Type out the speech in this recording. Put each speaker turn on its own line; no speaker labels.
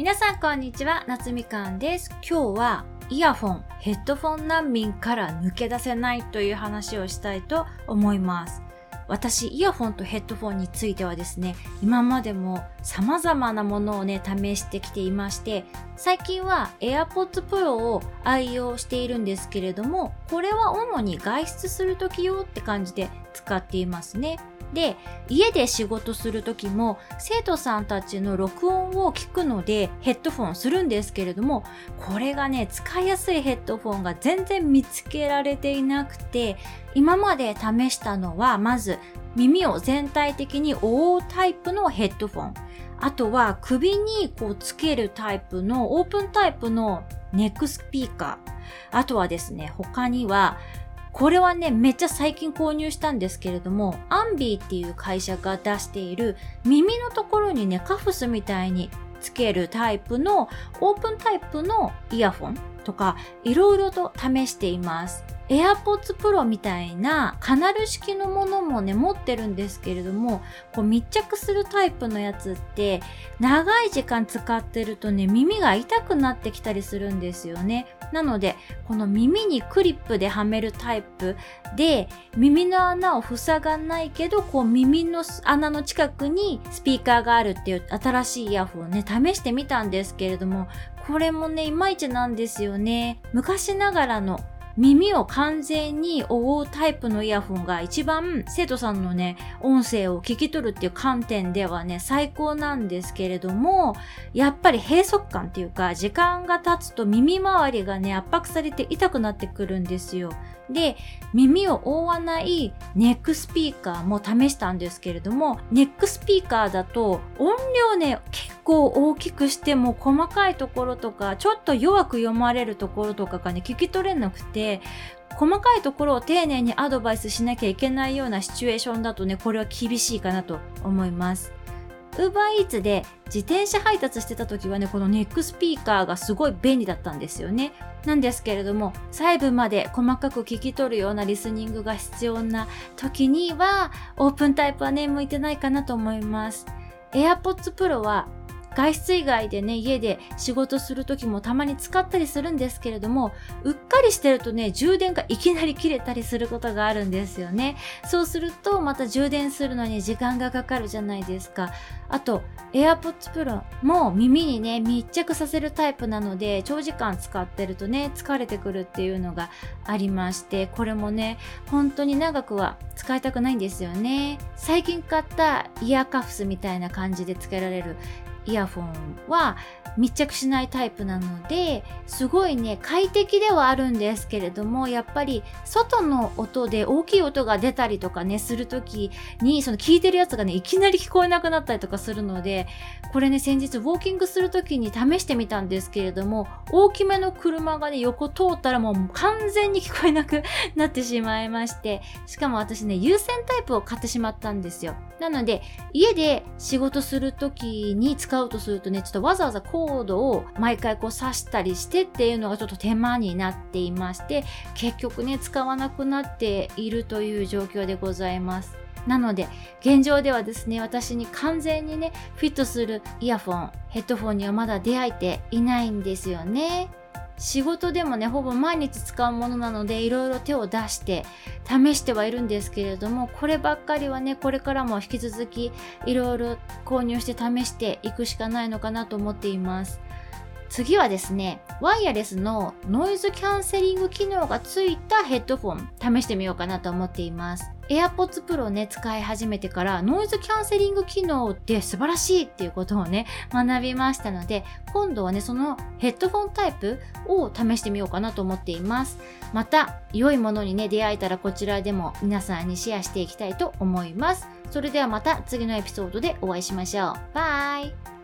皆さんこんにちは、夏みかんです。今日はイヤフォン、ヘッドフォン難民から抜け出せないという話をしたいと思います。私、イヤフォンとヘッドフォンについてはですね、今までも様々なものをね、試してきていまして、最近は AirPods Pro を愛用しているんですけれども、これは主に外出するとき用って感じで使っていますね。で、家で仕事するときも生徒さんたちの録音を聞くのでヘッドフォンするんですけれども、これがね、使いやすいヘッドフォンが全然見つけられていなくて、今まで試したのはまず耳を全体的に覆うタイプのヘッドフォン。あとは首にこうつけるタイプのオープンタイプのネックスピーカー。あとはですね、他にはこれはね、めっちゃ最近購入したんですけれども、アンビーっていう会社が出している耳のところにね、カフスみたいにつけるタイプのオープンタイプのイヤホンとか、いろいろと試しています。AirPods Pro みたいなカナル式のものもね、持ってるんですけれども、こう密着するタイプのやつって、長い時間使ってるとね、耳が痛くなってきたりするんですよね。なので、この耳にクリップではめるタイプで、耳の穴を塞がないけど、こう耳の穴の近くにスピーカーがあるっていう新しいイヤホンをね、試してみたんですけれども、これもね、いまいちなんですよね。昔ながらの耳を完全に覆うタイプのイヤホンが一番生徒さんのね、音声を聞き取るっていう観点ではね、最高なんですけれども、やっぱり閉塞感っていうか、時間が経つと耳周りがね、圧迫されて痛くなってくるんですよ。で、耳を覆わないネックスピーカーも試したんですけれども、ネックスピーカーだと音量ね、結構大きくしても細かいところとか、ちょっと弱く読まれるところとかがね、聞き取れなくて、細かいところを丁寧にアドバイスしなきゃいけないようなシチュエーションだとね、これは厳しいかなと思います。ウーバーイーツで自転車配達してた時はね、このネックスピーカーがすごい便利だったんですよね。なんですけれども、細部まで細かく聞き取るようなリスニングが必要な時には、オープンタイプはね、向いてないかなと思います。AirPods Pro は外出以外でね、家で仕事する時もたまに使ったりするんですけれども、うっかりしてるとね、充電がいきなり切れたりすることがあるんですよね。そうすると、また充電するのに時間がかかるじゃないですか。あと、AirPods Pro も耳にね、密着させるタイプなので、長時間使ってるとね、疲れてくるっていうのがありまして、これもね、本当に長くは使いたくないんですよね。最近買ったイヤーカフスみたいな感じでつけられるイヤフォンは密着しないタイプなので、すごいね、快適ではあるんですけれども、やっぱり外の音で大きい音が出たりとかね、するときに、その聞いてるやつがね、いきなり聞こえなくなったりとかするので、これね、先日ウォーキングするときに試してみたんですけれども、大きめの車がね、横通ったらもう完全に聞こえなくなってしまいまして、しかも私ね、有線タイプを買ってしまったんですよ。なので、家で仕事するときに使うとするとね、ちょっとわざわざコーードを毎回こう刺したりしてっていうのがちょっと手間になっていまして、結局ね、使わなくなっているという状況でございます。なので、現状ではですね、私に完全にね、フィットするイヤフォン、ヘッドフォンにはまだ出会えていないんですよね。仕事でもね、ほぼ毎日使うものなので、いろいろ手を出して試してはいるんですけれども、こればっかりはね、これからも引き続きいろいろ購入して試していくしかないのかなと思っています。次はですね、ワイヤレスのノイズキャンセリング機能がついたヘッドフォン試してみようかなと思っています。AirPods Pro ね、使い始めてからノイズキャンセリング機能って素晴らしいっていうことをね、学びましたので、今度はね、そのヘッドフォンタイプを試してみようかなと思っています。また、良いものにね、出会えたらこちらでも皆さんにシェアしていきたいと思います。それではまた次のエピソードでお会いしましょう。バイ